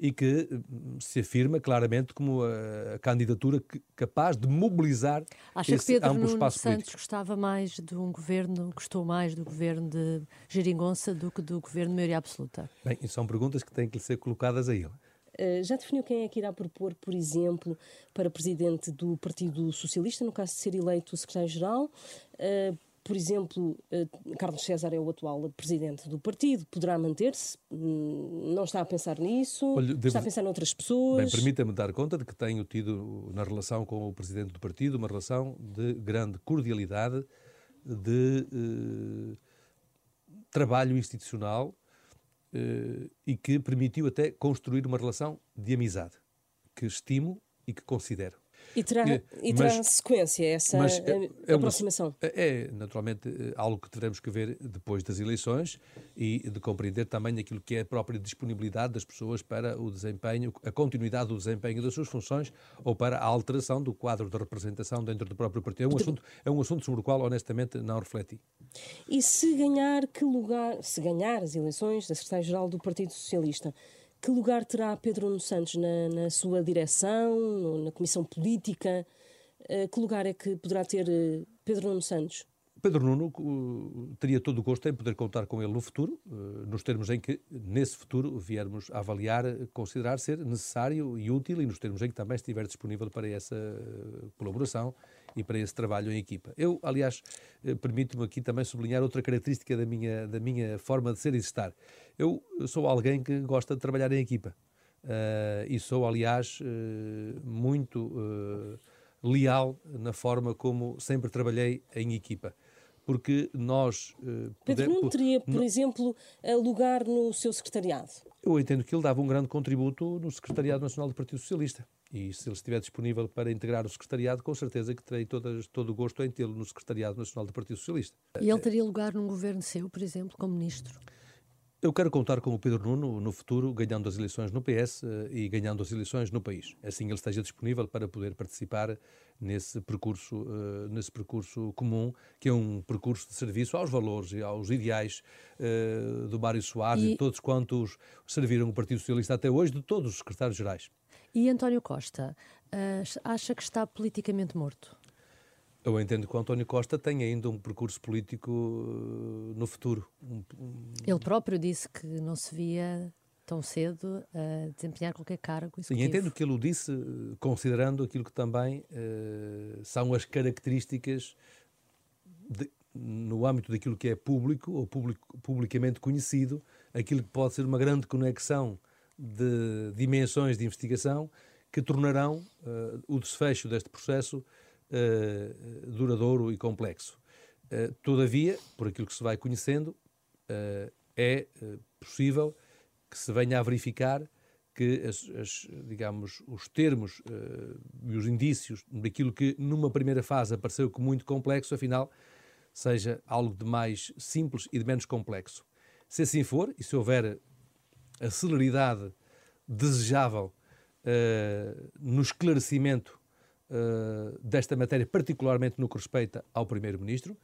e que hum, se afirma claramente como a, candidatura capaz de mobilizar Acha esse que Pedro amplo Nuno espaço Santos político. gostava mais de um governo, gostou mais do governo de Geringonça do que do governo de maioria absoluta? Bem, e são perguntas que têm que lhe ser colocadas a ele. Uh, já definiu quem é que irá propor, por exemplo, para presidente do Partido Socialista, no caso de ser eleito secretário-geral? Por exemplo, uh, Carlos César é o atual presidente do partido, poderá manter-se? Hum, não está a pensar nisso? Olha, devo... Está a pensar noutras pessoas? Bem, permita-me dar conta de que tenho tido, na relação com o presidente do partido, uma relação de grande cordialidade, de trabalho institucional uh, e que permitiu até construir uma relação de amizade que estimo e que considero. E terá, que, e terá mas, sequência essa mas é, é aproximação? Uma, é, naturalmente, eh, algo que teremos que ver depois das eleições e de compreender também aquilo que é a própria disponibilidade das pessoas para o desempenho, a continuidade do desempenho das suas funções ou para a alteração do quadro de representação dentro do próprio partido. É um, assunto, é um assunto sobre o qual, honestamente, não refleti. E se ganhar, que lugar, se ganhar as eleições da Secretaria-Geral do Partido Socialista, que lugar terá Pedro Nuno Santos na, na sua direção, na comissão política? Uh, que lugar é que poderá ter uh, Pedro Nuno Santos? Pedro Nuno teria todo o gosto em poder contar com ele no futuro, nos termos em que, nesse futuro, viermos a avaliar, considerar ser necessário e útil e nos termos em que também estiver disponível para essa colaboração e para esse trabalho em equipa. Eu, aliás, eh, permito-me aqui também sublinhar outra característica da minha, da minha forma de ser e de estar. Eu sou alguém que gosta de trabalhar em equipa. Uh, e sou, aliás, uh, muito uh, leal na forma como sempre trabalhei em equipa. Porque nós. Pedro não teria, por exemplo, lugar no seu secretariado? Eu entendo que ele dava um grande contributo no Secretariado Nacional do Partido Socialista. E se ele estiver disponível para integrar o secretariado, com certeza que terei todas, todo o gosto em tê-lo no Secretariado Nacional do Partido Socialista. E ele teria lugar num governo seu, por exemplo, como ministro? Eu quero contar com o Pedro Nuno no futuro, ganhando as eleições no PS eh, e ganhando as eleições no país. Assim ele esteja disponível para poder participar nesse percurso, uh, nesse percurso comum, que é um percurso de serviço aos valores e aos ideais uh, do Mário Soares e... e todos quantos serviram o Partido Socialista até hoje, de todos os secretários-gerais. E António Costa, uh, acha que está politicamente morto? Eu entendo que o António Costa tem ainda um percurso político no futuro. Ele próprio disse que não se via tão cedo a desempenhar qualquer cargo executivo. E entendo que ele o disse considerando aquilo que também uh, são as características de, no âmbito daquilo que é público ou public, publicamente conhecido, aquilo que pode ser uma grande conexão de dimensões de investigação que tornarão uh, o desfecho deste processo uh, duradouro e complexo. Todavia, por aquilo que se vai conhecendo, é possível que se venha a verificar que as, as, digamos, os termos e os indícios daquilo que numa primeira fase apareceu como muito complexo, afinal, seja algo de mais simples e de menos complexo. Se assim for, e se houver a celeridade desejável uh, no esclarecimento uh, desta matéria, particularmente no que respeita ao Primeiro-Ministro,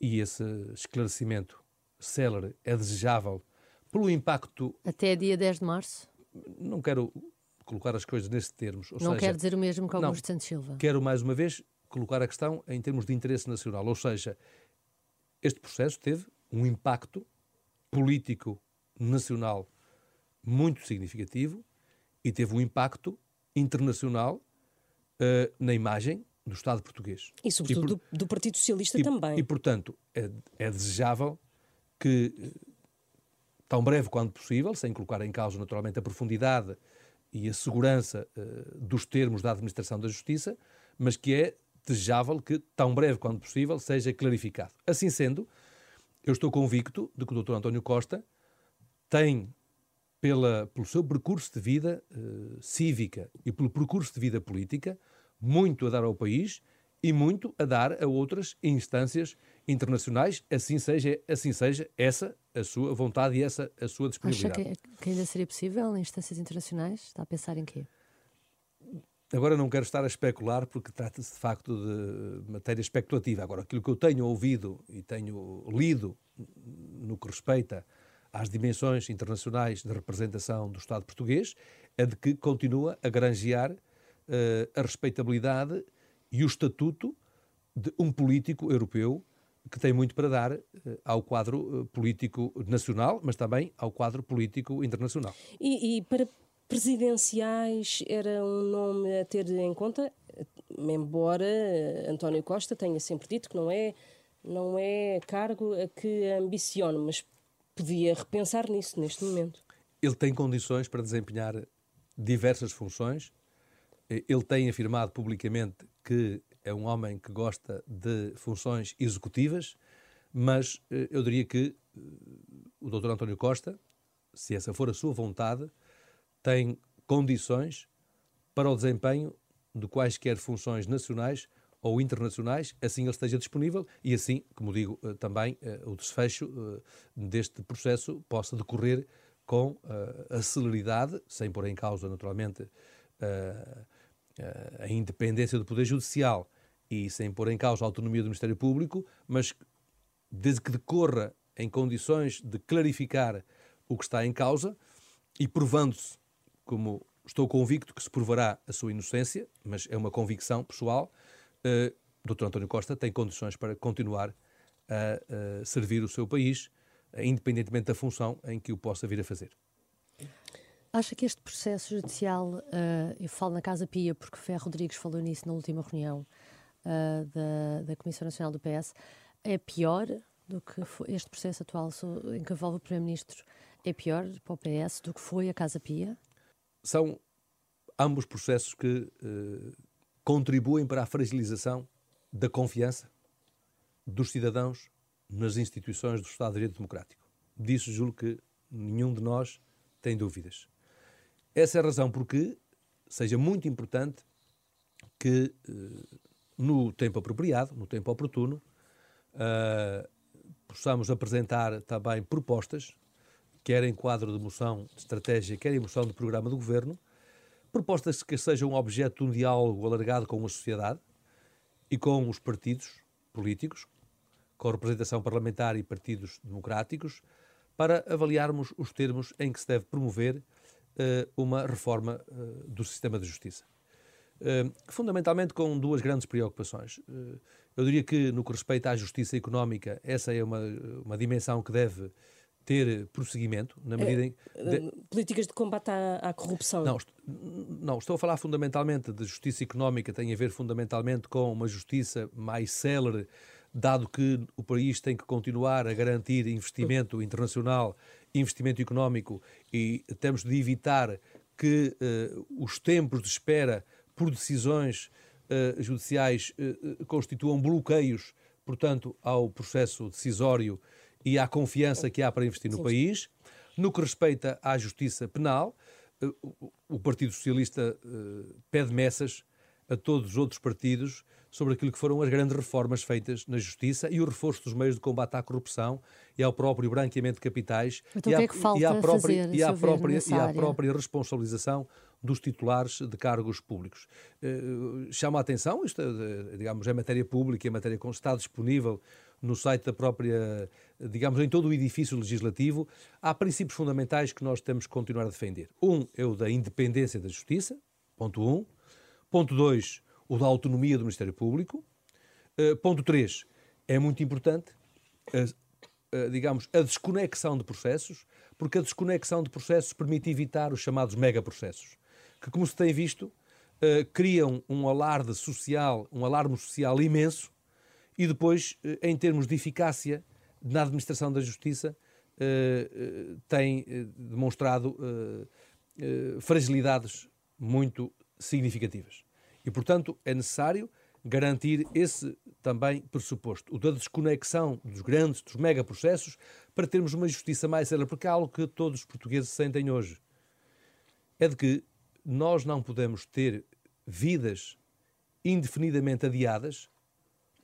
e esse esclarecimento célere é desejável pelo impacto. Até dia 10 de março? Não quero colocar as coisas nesses termos. não seja, quer dizer o mesmo que Augusto Santos Silva? Quero mais uma vez colocar a questão em termos de interesse nacional, ou seja, este processo teve um impacto político nacional muito significativo e teve um impacto internacional uh, na imagem do Estado português. E, sobretudo, e por, do, do, Partido Socialista e, também. E, portanto, é, é, desejável que, tão breve quanto possível, sem colocar em causa, naturalmente, a profundidade e a segurança uh, dos termos da administração da justiça, mas que é desejável que, tão breve quanto possível, seja clarificado. Assim sendo, eu estou convicto de que o Dr. António Costa tem, pela, pelo seu percurso de vida uh, cívica e pelo percurso de vida política, muito a dar ao país e muito a dar a outras instâncias internacionais, assim seja, assim seja essa a sua vontade e essa a sua disponibilidade. Acha que, que ainda seria possível em instâncias internacionais? Está a pensar em quê? Agora não quero estar a especular porque trata-se de facto de matéria especulativa. Agora, aquilo que eu tenho ouvido e tenho lido no que respeita às dimensões internacionais de representação do Estado português, é de que continua a granjear uh, a respeitabilidade e o estatuto de um político europeu que tem muito para dar uh, ao quadro uh, político nacional, mas também ao quadro político internacional. E, e, para presidenciais era um nome a ter em conta, embora António Costa tenha sempre dito que não é não é cargo a que ambicione, mas podia repensar nisso neste momento. Ele tem condições para desempenhar diversas funções. Ele tem afirmado publicamente que é um homem que gosta de funções executivas, mas eh, eu diria que eh, o Dr. António Costa, se essa for a sua vontade, tem condições para o desempenho de quaisquer funções nacionais ou internacionais, assim ele esteja disponível e assim, como digo, eh, também o desfecho deste processo possa decorrer com a celeridade, sem pôr em causa, naturalmente, a independência do Poder Judicial e sem pôr em causa a autonomia do Ministério Público, mas desde que decorra em condições de clarificar o que está em causa e provando-se, como estou convicto que se provará a sua inocência, mas é uma convicção pessoal, uh, Dr. António Costa tem condições para continuar a, a servir o seu país, independentemente da função em que o possa vir a fazer. Acha que este processo judicial, uh, eu falo na Casa Pia porque Ferro Rodrigues falou nisso na última reunião uh, da, da Comissão Nacional do PS, é pior do que este processo atual em que envolve o Primeiro-Ministro? É pior para o PS do que foi a Casa Pia? São ambos processos que uh, contribuem para a fragilização da confiança dos cidadãos nas instituições do Estado de Direito Democrático. Disso julgo que nenhum de nós tem dúvidas. Essa é a razão porque seja muito importante que, eh, no tempo apropriado, no tempo oportuno, uh, possamos apresentar também propostas, quer em quadro de moção de estratégia, quer em moção de programa do governo, propostas que sejam objeto de um diálogo alargado com a sociedade e com os partidos políticos, com a representação parlamentar e partidos democráticos, para avaliarmos os termos em que se deve promover uma reforma uh, do sistema de justiça. Uh, fundamentalmente com duas grandes preocupações. eu diria que, no que respeita à justiça económica, essa é uma, uma dimensão que deve ter prosseguimento, na medida em... De... Políticas de combate à, à corrupção. Não, não, estou a falar fundamentalmente de justiça económica, tem a ver fundamentalmente com uma justiça mais célere, dado que o país tem que continuar a garantir investimento internacional investimento económico e temos de evitar que uh, os tempos de espera por decisões uh, judiciais uh, constituam bloqueios, portanto, ao processo decisório e à confiança que há para investir no país. No que respeita à justiça penal, o Partido Socialista pede messas a todos os outros partidos sobre aquilo que foram as grandes reformas feitas na justiça e o reforço dos meios de combate à corrupção e ao próprio branqueamento de capitais então, e, à, é e, à própria, fazer, e, à própria, e à própria responsabilização dos titulares de cargos públicos. Uh, chama a atenção, isto uh, digamos, é matéria pública, é matéria que está disponível no site da própria, digamos, em todo o edifício legislativo, há princípios fundamentais que nós temos que continuar a defender. Um é o da independência da justiça, ponto um. Ponto dois, o da autonomia do Ministério Público. Uh, ponto 3. É muito importante, uh, uh, digamos, a desconexão de processos, porque a desconexão de processos permite evitar os chamados megaprocessos, que, como se tem visto, criam um alarde social, um alarme social imenso, e depois, em termos de eficácia na administração da justiça, tem demonstrado fragilidades muito significativas. E, portanto, é necessário garantir esse também pressuposto, o da desconexão dos grandes, dos megaprocessos, para termos uma justiça mais séria, porque é algo que todos os portugueses sentem hoje. É de que nós não podemos ter vidas indefinidamente adiadas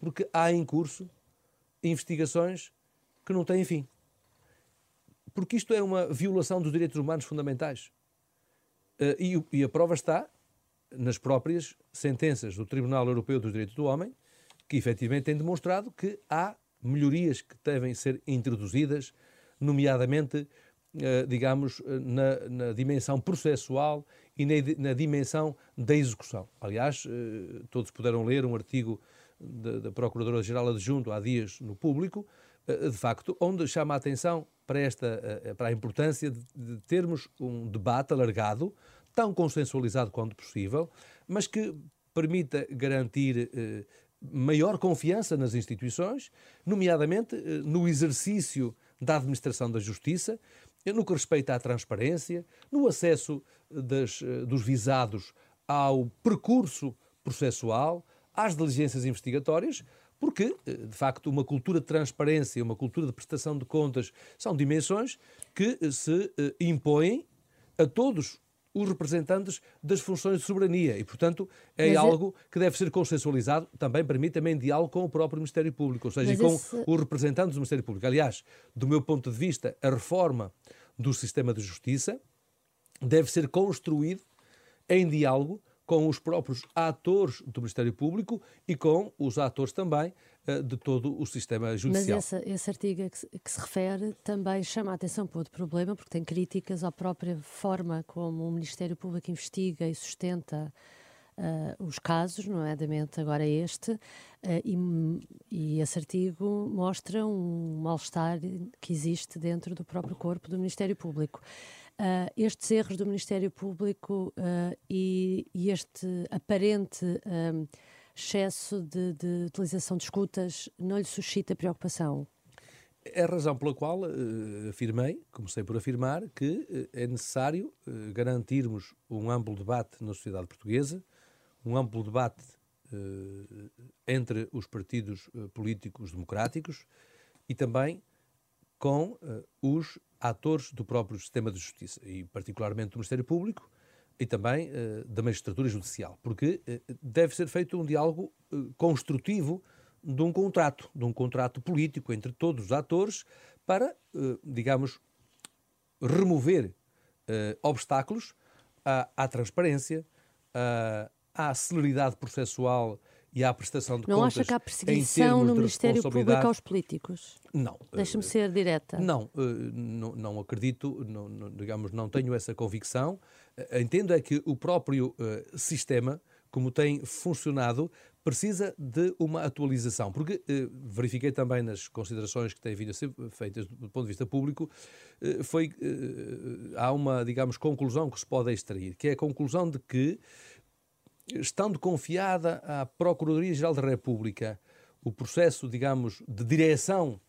porque há em curso investigações que não têm fim. Porque isto é uma violação dos direitos humanos fundamentais. Uh, e, e, a prova está nas próprias sentenças do Tribunal Europeu dos Direitos do Homem, que efetivamente têm demonstrado que há melhorias que devem ser introduzidas nomeadamente, digamos, na, na dimensão processual e na, na, dimensão da execução. Aliás, todos puderam ler um artigo da Procuradora-Geral Adjunto há dias no público, de facto, onde chama a atenção para, esta, para a importância de termos um debate alargado, tão consensualizado quanto possível, mas que permita garantir eh, maior confiança nas instituições, nomeadamente eh, no exercício da administração da justiça, eh, no que respeita à transparência, no acesso das, dos visados ao percurso processual, às diligências investigatórias, porque, de facto, uma cultura de transparência, uma cultura de prestação de contas são dimensões que se impõem a todos os representantes das funções de soberania e, portanto, é Mas algo que deve ser consensualizado também, permite também, em diálogo com o próprio Ministério Público, ou seja, com esse... os representantes do Ministério Público. Aliás, do meu ponto de vista, a reforma do sistema de justiça deve ser construído em diálogo com os próprios atores do Ministério Público e com os atores também de todo o sistema judicial. Mas esse, esse artigo que se, que se, refere também chama a atenção para outro problema, porque tem críticas à própria forma como o Ministério Público investiga e sustenta Uh, os casos, nomeadamente agora este, uh, e, e, esse artigo mostra um mal-estar que existe dentro do próprio corpo do Ministério Público. Uh, estes erros do Ministério Público e, e, este aparente um, excesso de, de, utilização de escutas não lhe suscita preocupação? É a razão pela qual uh, afirmei, comecei por afirmar, que é necessário garantirmos um amplo debate na sociedade portuguesa, um amplo debate entre os partidos políticos democráticos e também com os atores do próprio sistema de justiça, e particularmente do Ministério Público e também uh, da magistratura judicial, porque uh, deve ser feito um diálogo uh, construtivo de um contrato, de um contrato político entre todos os atores para, digamos, remover obstáculos à, à transparência, à, à celeridade processual e à prestação de não contas. Não acha que há perseguição no Ministério Público aos políticos? Não. Deixa-me ser direta. Não, eh, não, não acredito, não, não, digamos, não tenho essa convicção. Eh, entendo é que o próprio uh, sistema, como tem funcionado, precisa de uma atualização, porque verifiquei também nas considerações que têm vindo a ser feitas do ponto de vista público, foi há uma, digamos, conclusão que se pode extrair, que é a conclusão de que estando confiada à Procuradoria-Geral da República o processo, digamos, de direção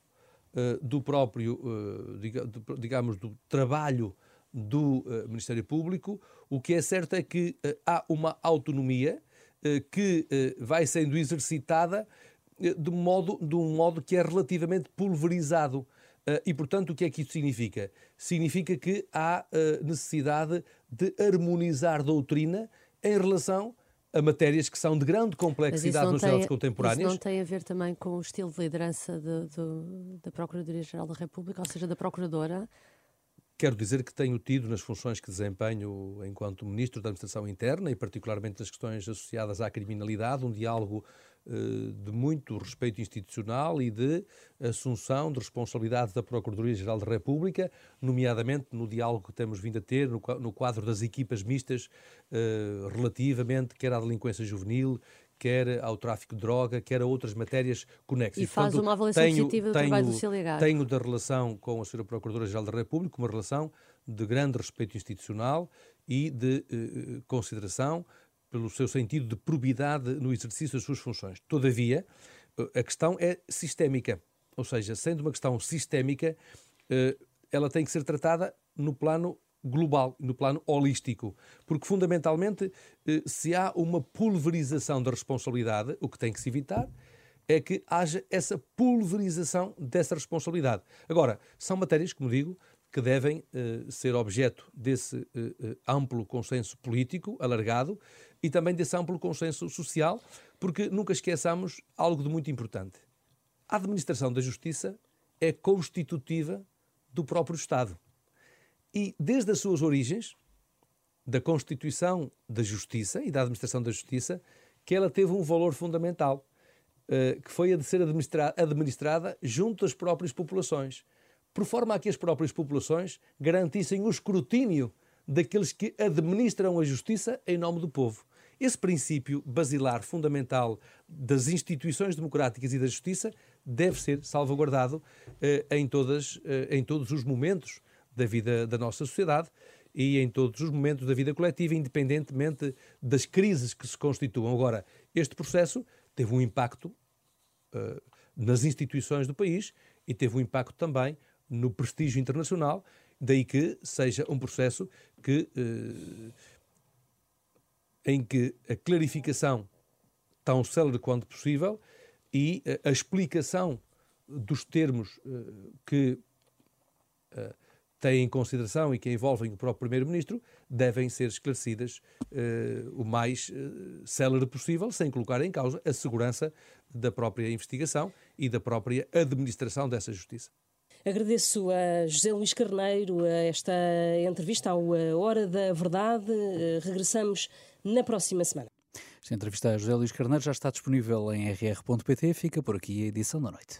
uh, do próprio, uh, digamos, do trabalho do uh, Ministério Público, o que é certo é que há uma autonomia que vai sendo exercitada de, modo, de um modo que é relativamente pulverizado. E, portanto, o que é que isso significa? Significa que há necessidade de harmonizar doutrina em relação a matérias que são de grande complexidade nos sociedades contemporâneas. Isso não tem a ver também com o estilo de liderança de, de, da Procuradoria-Geral da República, ou seja, da Procuradora? Quero dizer que tenho tido, nas funções que desempenho enquanto Ministro da Administração Interna e particularmente nas questões associadas à criminalidade, um diálogo eh, de muito respeito institucional e de assunção de responsabilidades da Procuradoria-Geral da República, nomeadamente no diálogo que temos vindo a ter no quadro das equipas mistas eh, relativamente quer à delinquência juvenil, quer ao tráfico de droga, quer a outras matérias conexas. E faz Portanto, uma avaliação tenho, positiva do tenho, trabalho do CILEGAR. Tenho da relação com a Sra. Procuradora-Geral da República uma relação de grande respeito institucional e de eh, consideração pelo seu sentido de probidade no exercício das suas funções. Todavia, a questão é sistémica, ou seja, sendo uma questão sistémica, eh, ela tem que ser tratada no plano global, no plano holístico, porque fundamentalmente, eh, se há uma pulverização da responsabilidade, o que tem que se evitar é que haja essa pulverização dessa responsabilidade. Agora, são matérias, como digo, que devem uh, ser objeto desse uh, uh, amplo consenso político alargado e também desse amplo consenso social, porque nunca esqueçamos algo de muito importante. A administração da justiça é constitutiva do próprio Estado. E desde as suas origens, da constituição da justiça e da administração da justiça, que ela teve um valor fundamental, que foi a de ser administrada junto às próprias populações por forma a que as próprias populações garantissem o escrutínio daqueles que administram a justiça em nome do povo. Esse princípio basilar fundamental das instituições democráticas e da justiça deve ser salvaguardado eh, em, todas, eh, em todos os momentos da vida da nossa sociedade e em todos os momentos da vida coletiva, independentemente das crises que se constituam. Agora, este processo teve um impacto uh, nas instituições do país e teve um impacto também no prestígio internacional, daí que seja um processo que, uh, em que a clarificação tão célere quanto possível e uh, a explicação dos termos que têm em consideração e que envolvem o próprio Primeiro-Ministro devem ser esclarecidas uh, o mais uh, célere possível, sem colocar em causa a segurança da própria investigação e da própria administração dessa justiça. Agradeço a José Luís Carneiro esta entrevista ao Hora da Verdade. Eh, regressamos na próxima semana. Esta entrevista a José Luís Carneiro já está disponível em rr.pt. Fica por aqui a edição da noite.